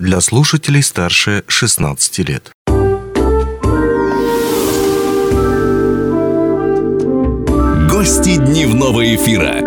для слушателей старше 16 лет. Гости дневного эфира.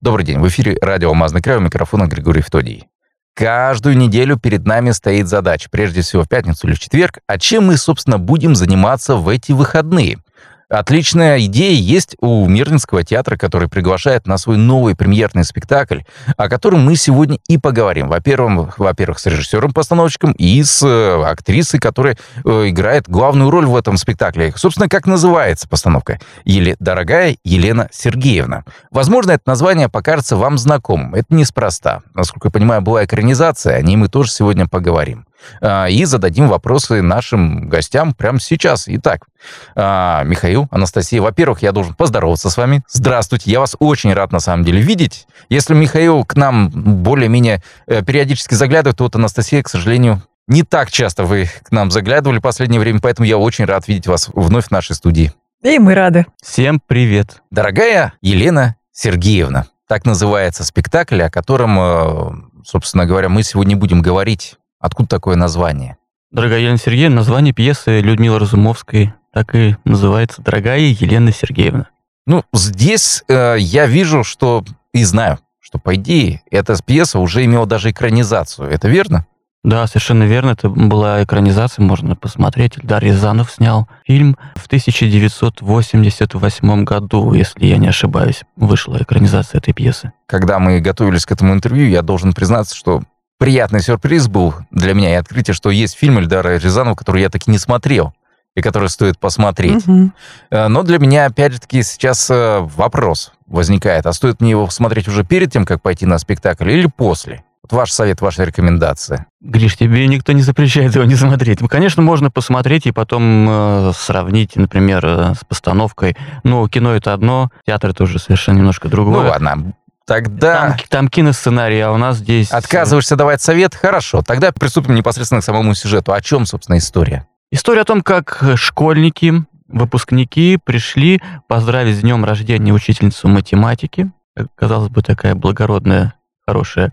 Добрый день, в эфире радио «Алмазный край», у микрофона Григорий Втодий. Каждую неделю перед нами стоит задача, прежде всего в пятницу или в четверг, а чем мы, собственно, будем заниматься в эти выходные – Отличная идея есть у Мирнинского театра, который приглашает на свой новый премьерный спектакль, о котором мы сегодня и поговорим. Во-первых, во-первых с режиссером-постановщиком и с э, актрисой, которая э, играет главную роль в этом спектакле. Собственно, как называется постановка? Еле, дорогая Елена Сергеевна. Возможно, это название покажется вам знакомым. Это неспроста. Насколько я понимаю, была экранизация, о ней мы тоже сегодня поговорим. А, и зададим вопросы нашим гостям прямо сейчас. Итак, а, Михаил, Анастасия, во-первых, я должен поздороваться с вами. Здравствуйте, я вас очень рад на самом деле видеть. Если Михаил к нам более-менее э, периодически заглядывает, то вот Анастасия, к сожалению, не так часто вы к нам заглядывали в последнее время, поэтому я очень рад видеть вас вновь в нашей студии. И мы рады. Всем привет. Дорогая Елена Сергеевна, так называется спектакль, о котором, э, собственно говоря, мы сегодня будем говорить Откуда такое название? Дорогая Елена Сергеевна, название пьесы Людмилы Разумовской так и называется «Дорогая Елена Сергеевна». Ну, здесь э, я вижу, что и знаю, что, по идее, эта пьеса уже имела даже экранизацию. Это верно? Да, совершенно верно. Это была экранизация, можно посмотреть. Эльдар Рязанов снял фильм в 1988 году, если я не ошибаюсь, вышла экранизация этой пьесы. Когда мы готовились к этому интервью, я должен признаться, что приятный сюрприз был для меня и открытие, что есть фильм Эльдара Рязанова, который я таки не смотрел и который стоит посмотреть. Угу. Но для меня, опять же таки, сейчас э, вопрос возникает, а стоит мне его смотреть уже перед тем, как пойти на спектакль, или после? Вот ваш совет, ваша рекомендация. Гриш, тебе никто не запрещает его не смотреть. Конечно, можно посмотреть и потом э, сравнить, например, э, с постановкой. Но кино это одно, театр тоже совершенно немножко другое. Ну ладно, Тогда... Там, там киносценарий, а у нас здесь... Отказываешься давать совет? Хорошо. Тогда приступим непосредственно к самому сюжету. О чем, собственно, история? История о том, как школьники, выпускники пришли поздравить с днем рождения учительницу математики. Казалось бы, такая благородная, хорошая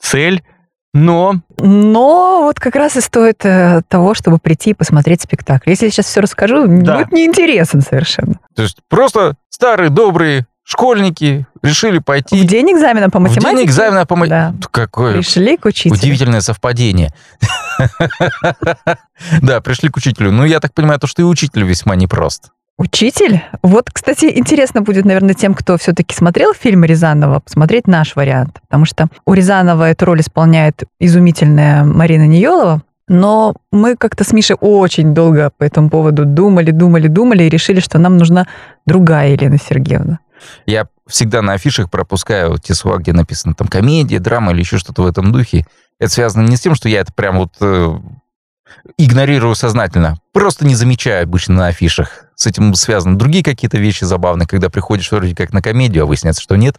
цель. Но... Но вот как раз и стоит э, того, чтобы прийти и посмотреть спектакль. Если я сейчас все расскажу, да. будет неинтересно совершенно. То есть просто старые, добрые школьники решили пойти... В день экзамена по математике? В день экзамена по математике. Да. Какое пришли к учителю. Удивительное совпадение. Да, пришли к учителю. Ну, я так понимаю, то, что и учитель весьма непрост. Учитель? Вот, кстати, интересно будет, наверное, тем, кто все-таки смотрел фильм Рязанова, посмотреть наш вариант. Потому что у Рязанова эту роль исполняет изумительная Марина Ниелова. Но мы как-то с Мишей очень долго по этому поводу думали, думали, думали и решили, что нам нужна другая Елена Сергеевна. Я всегда на афишах пропускаю те слова, где написано там комедия, драма или еще что-то в этом духе. Это связано не с тем, что я это прям вот э, игнорирую сознательно, просто не замечаю обычно на афишах. С этим связаны другие какие-то вещи забавные, когда приходишь вроде как на комедию, а выясняется, что нет.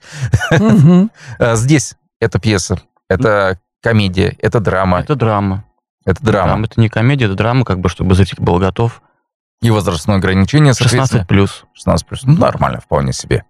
А здесь эта пьеса, это комедия, это драма. Это драма. Это драма. Это не комедия, это драма, как бы, чтобы зритель был готов. И возрастное ограничение, 16 плюс. 16 плюс. Ну, нормально, вполне себе.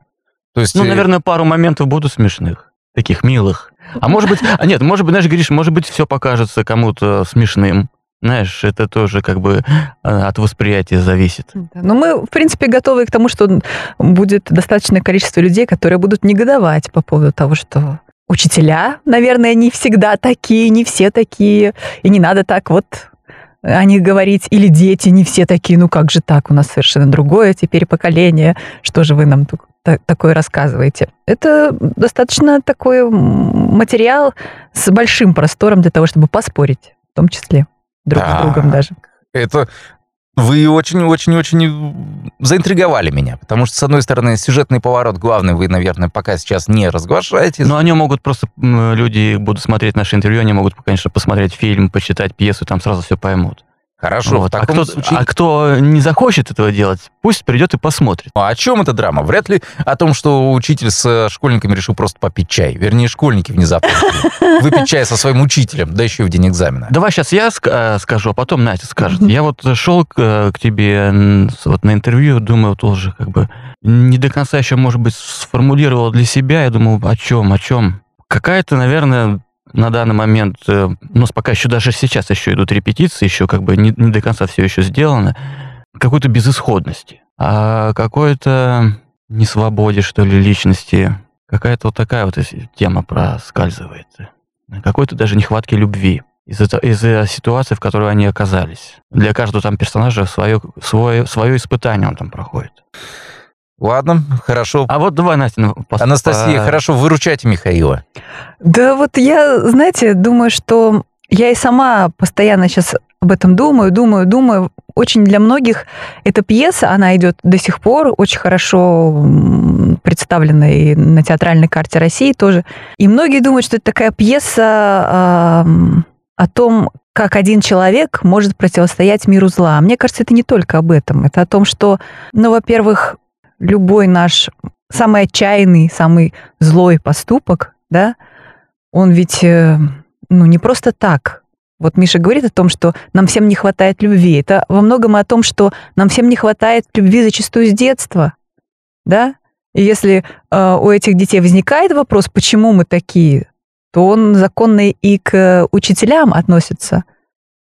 То есть, ну, э... наверное, пару моментов будут смешных, таких милых. А может быть, а нет, может быть, знаешь, Гриш, может быть, все покажется кому-то смешным. Знаешь, это тоже как бы а, от восприятия зависит. Но ну, мы, в принципе, готовы к тому, что будет достаточное количество людей, которые будут негодовать по поводу того, что учителя, наверное, не всегда такие, не все такие, и не надо так вот о них говорить, или дети не все такие, ну как же так, у нас совершенно другое теперь поколение, что же вы нам тут такое рассказываете. Это достаточно такой материал с большим простором для того, чтобы поспорить, в том числе друг да, с другом даже. Это вы очень-очень-очень заинтриговали меня, потому что, с одной стороны, сюжетный поворот главный вы, наверное, пока сейчас не разглашаете. Но они могут просто, люди будут смотреть наше интервью, они могут, конечно, посмотреть фильм, почитать пьесу, там сразу все поймут. Хорошо. Вот. А, кто, случае... а кто не захочет этого делать, пусть придет и посмотрит. А о чем эта драма? Вряд ли о том, что учитель с школьниками решил просто попить чай. Вернее, школьники внезапно выпить чай со своим учителем, да еще и в день экзамена. Давай сейчас я э, скажу, а потом Настя скажет. Я вот шел к, э, к тебе вот на интервью, думаю, тоже как бы не до конца еще, может быть, сформулировал для себя. Я думал, о чем, о чем. Какая-то, наверное, на данный момент, э, у нас пока еще даже сейчас еще идут репетиции, еще как бы не, не до конца все еще сделано, какой-то безысходности, а какой-то несвободе, что ли, личности. Какая-то вот такая вот тема проскальзывает. Какой-то даже нехватки любви из-за из ситуации, в которой они оказались. Для каждого там персонажа свое, свое, свое испытание он там проходит. Ладно, хорошо. А вот давай, Настя, ну, пос... Анастасия, по... хорошо, выручайте Михаила. Да вот я, знаете, думаю, что я и сама постоянно сейчас об этом думаю, думаю, думаю. Очень для многих эта пьеса, она идет до сих пор, очень хорошо представлена и на театральной карте России тоже. И многие думают, что это такая пьеса э, о том, как один человек может противостоять миру зла. Мне кажется, это не только об этом. Это о том, что, ну, во-первых, любой наш самый отчаянный, самый злой поступок, да, он ведь, э, ну, не просто так. Вот Миша говорит о том, что нам всем не хватает любви. Это во многом о том, что нам всем не хватает любви зачастую с детства, да. И если э, у этих детей возникает вопрос, почему мы такие, то он законно и к учителям относится.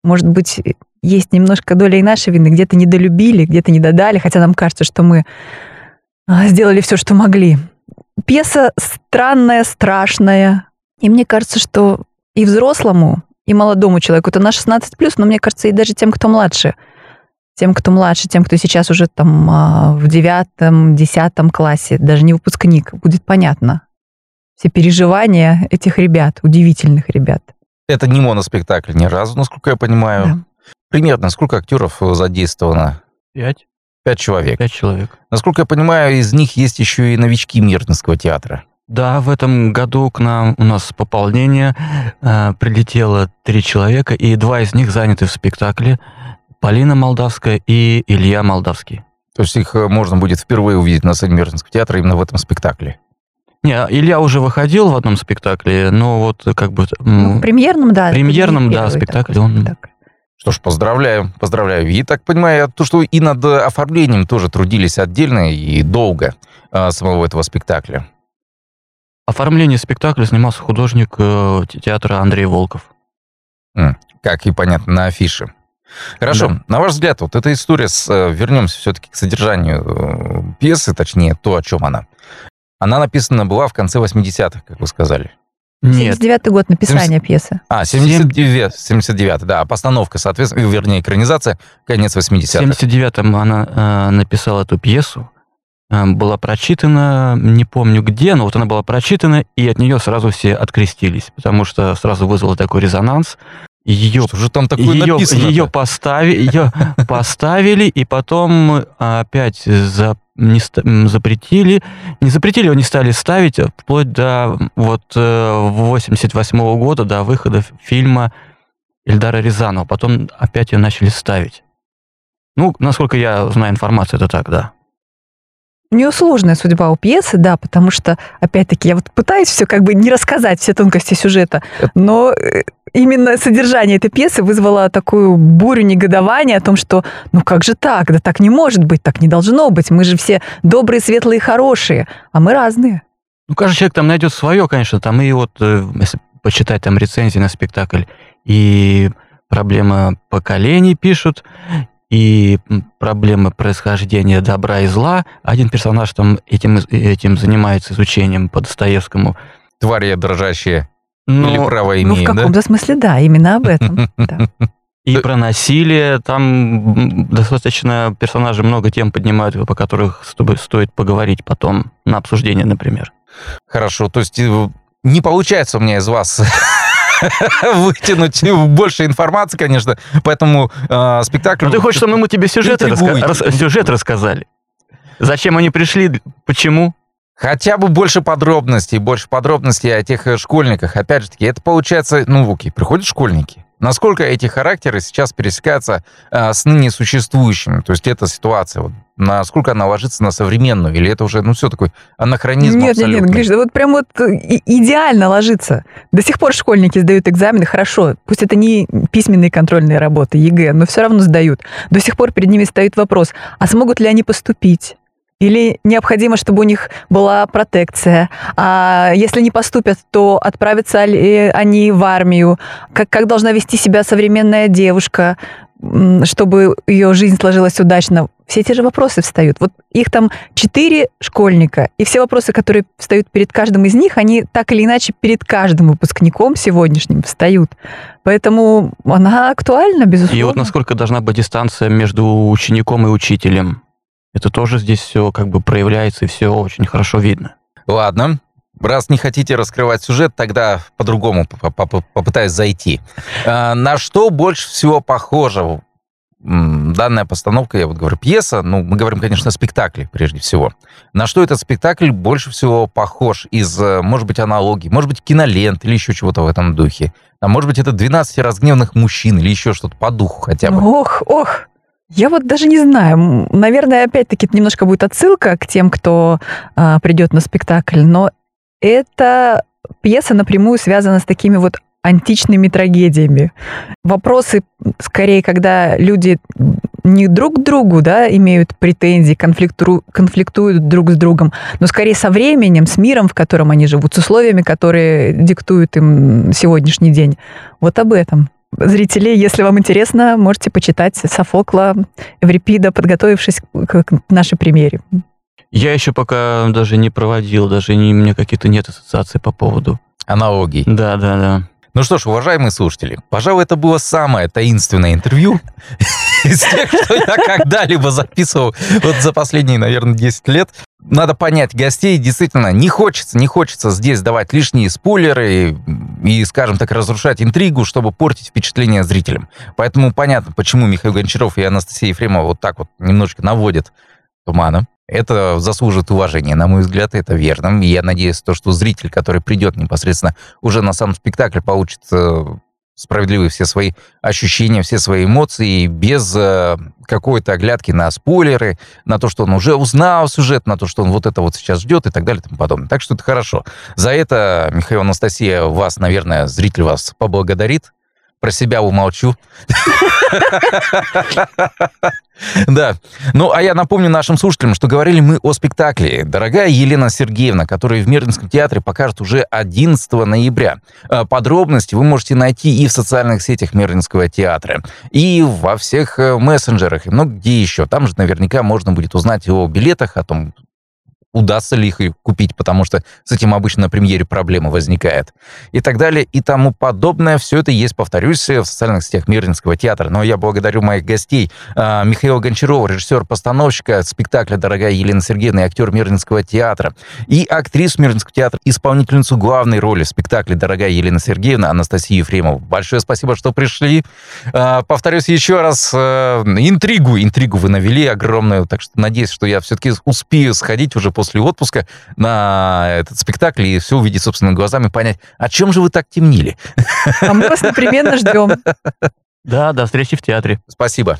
Может быть, есть немножко доля и нашей вины, где-то недолюбили, где-то не додали, хотя нам кажется, что мы сделали все, что могли. Пьеса странная, страшная. И мне кажется, что и взрослому, и молодому человеку, это на 16+, но мне кажется, и даже тем, кто младше, тем, кто младше, тем, кто сейчас уже там а, в девятом, десятом классе, даже не выпускник, будет понятно. Все переживания этих ребят, удивительных ребят. Это не моноспектакль ни разу, насколько я понимаю. Да. Примерно сколько актеров задействовано? Пять. Пять человек. Пять человек. Насколько я понимаю, из них есть еще и новички Мирнинского театра. Да, в этом году к нам у нас пополнение. Э, прилетело три человека, и два из них заняты в спектакле. Полина Молдавская и Илья Молдавский. То есть их э, можно будет впервые увидеть на сцене Мирнинского театра именно в этом спектакле? Не, Илья уже выходил в одном спектакле, но вот как бы... Ну, в премьерном, да. премьерном, да, спектакле он... Спектакль. Что ж, поздравляю, поздравляю. И так понимаю, то, что и над оформлением тоже трудились отдельно и долго а, самого этого спектакля. Оформление спектакля занимался художник э, театра Андрей Волков. Как и понятно, на афише. Хорошо, да. на ваш взгляд, вот эта история, с, э, вернемся все-таки к содержанию э, пьесы, точнее, то, о чем она. Она написана была в конце 80-х, как вы сказали. Нет. 79-й год написания 70... пьесы. А, 79, 79 да, постановка, соответственно, вернее, экранизация, конец 80-х. В 79-м она э, написала эту пьесу, э, была прочитана, не помню где, но вот она была прочитана, и от нее сразу все открестились, потому что сразу вызвала такой резонанс. Ее, что же там такое ее, написано? Ее, постави, ее поставили, и потом опять за не запретили, не запретили, его не стали ставить вплоть до вот 88 -го года, до выхода фильма Эльдара Рязанова. Потом опять ее начали ставить. Ну, насколько я знаю информацию, это так, да. У нее сложная судьба у пьесы, да, потому что, опять-таки, я вот пытаюсь все как бы не рассказать все тонкости сюжета, но э, именно содержание этой пьесы вызвало такую бурю негодования о том, что ну как же так, да так не может быть, так не должно быть, мы же все добрые, светлые, хорошие, а мы разные. Ну, каждый человек там найдет свое, конечно, там и вот, э, если почитать там рецензии на спектакль, и проблема поколений пишут, и проблемы происхождения добра и зла. Один персонаж там этим, этим занимается изучением по Достоевскому. Твари дрожащие. Ну, Или право имеем, Ну, в каком-то да? смысле, да, именно об этом. И про насилие, там достаточно персонажи много тем поднимают, по которых стоит поговорить потом на обсуждение, например. Хорошо, то есть э, не получается у меня из вас вытянуть больше информации, конечно, поэтому э, спектакль... Но ты хочешь, чтобы мы тебе сюжет, раска... сюжет рассказали? Зачем они пришли? Почему? Хотя бы больше подробностей, больше подробностей о тех э, школьниках. Опять же таки, это получается, ну, окей, приходят школьники. Насколько эти характеры сейчас пересекаются а, с ныне существующими? То есть эта ситуация, вот, насколько она ложится на современную? Или это уже, ну, все такой анахронизм Нет, абсолютный? нет, нет, Гриш, вот прям вот э, идеально ложится. До сих пор школьники сдают экзамены, хорошо, пусть это не письменные контрольные работы, ЕГЭ, но все равно сдают. До сих пор перед ними стоит вопрос, а смогут ли они поступить? Или необходимо, чтобы у них была протекция? А если не поступят, то отправятся ли они в армию? Как, как должна вести себя современная девушка, чтобы ее жизнь сложилась удачно? Все те же вопросы встают. Вот их там четыре школьника, и все вопросы, которые встают перед каждым из них, они так или иначе перед каждым выпускником сегодняшним встают. Поэтому она актуальна, безусловно. И вот насколько должна быть дистанция между учеником и учителем? Это тоже здесь все как бы проявляется, и все очень хорошо видно. Ладно, Раз не хотите раскрывать сюжет, тогда по-другому попытаюсь зайти. А, на что больше всего похожа данная постановка, я вот говорю, пьеса, ну, мы говорим, конечно, о спектакле прежде всего. На что этот спектакль больше всего похож из, э, может быть, аналогии, может быть, кинолент или еще чего-то в этом духе. А может быть, это 12 разгневанных мужчин или еще что-то по духу хотя бы. Ох, ох, я вот даже не знаю. Наверное, опять-таки немножко будет отсылка к тем, кто а, придет на спектакль, но эта пьеса напрямую связана с такими вот античными трагедиями. Вопросы, скорее, когда люди не друг к другу да, имеют претензии, конфликту, конфликтуют друг с другом, но скорее со временем, с миром, в котором они живут, с условиями, которые диктуют им сегодняшний день. Вот об этом зрители, если вам интересно, можете почитать Софокла, Эврипида, подготовившись к, к нашей премьере. Я еще пока даже не проводил, даже не, у меня каких-то нет ассоциаций по поводу. Аналогий. Да, да, да. Ну что ж, уважаемые слушатели, пожалуй, это было самое таинственное интервью из тех, что я когда-либо записывал вот за последние, наверное, 10 лет. Надо понять, гостей действительно не хочется, не хочется здесь давать лишние спойлеры и, скажем так, разрушать интригу, чтобы портить впечатление зрителям. Поэтому понятно, почему Михаил Гончаров и Анастасия Ефремова вот так вот немножечко наводят тумана. Это заслужит уважения, на мой взгляд, это верно. И я надеюсь, то, что зритель, который придет непосредственно уже на сам спектакль, получит справедливые все свои ощущения, все свои эмоции, без э, какой-то оглядки на спойлеры, на то, что он уже узнал сюжет, на то, что он вот это вот сейчас ждет и так далее и тому подобное. Так что это хорошо. За это, Михаил Анастасия, вас, наверное, зритель вас поблагодарит. Про себя умолчу. Да. Ну, а я напомню нашим слушателям, что говорили мы о спектакле «Дорогая Елена Сергеевна», который в Мирнинском театре покажет уже 11 ноября. А, подробности вы можете найти и в социальных сетях Мирнинского театра, и во всех э, мессенджерах, и много где еще. Там же наверняка можно будет узнать о билетах, о том, удастся ли их купить, потому что с этим обычно на премьере проблема возникает. И так далее, и тому подобное. Все это есть, повторюсь, в социальных сетях Мирнинского театра. Но я благодарю моих гостей. А, Михаила Гончарова, режиссер-постановщика спектакля «Дорогая Елена Сергеевна» и актер Мирнинского театра. И актрису Мирнинского театра, исполнительницу главной роли в спектакле «Дорогая Елена Сергеевна» Анастасию Ефремову. Большое спасибо, что пришли. А, повторюсь еще раз, э, интригу, интригу вы навели огромную, так что надеюсь, что я все-таки успею сходить уже после после отпуска на этот спектакль и все увидеть собственными глазами, понять, о чем же вы так темнили? А мы вас непременно ждем. Да, до встречи в театре. Спасибо.